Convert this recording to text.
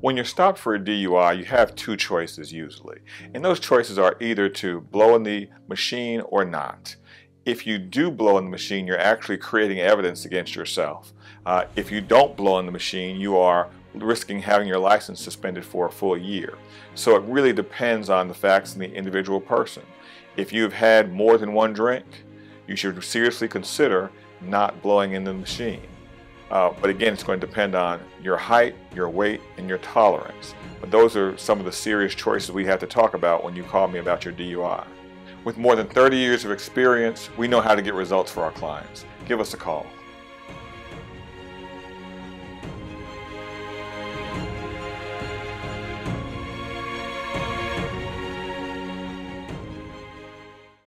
When you're stopped for a DUI, you have two choices usually. And those choices are either to blow in the machine or not. If you do blow in the machine, you're actually creating evidence against yourself. Uh, if you don't blow in the machine, you are risking having your license suspended for a full year. So it really depends on the facts and the individual person. If you've had more than one drink, you should seriously consider not blowing in the machine. Uh, but again, it's going to depend on your height, your weight, and your tolerance. But those are some of the serious choices we have to talk about when you call me about your DUI. With more than 30 years of experience, we know how to get results for our clients. Give us a call.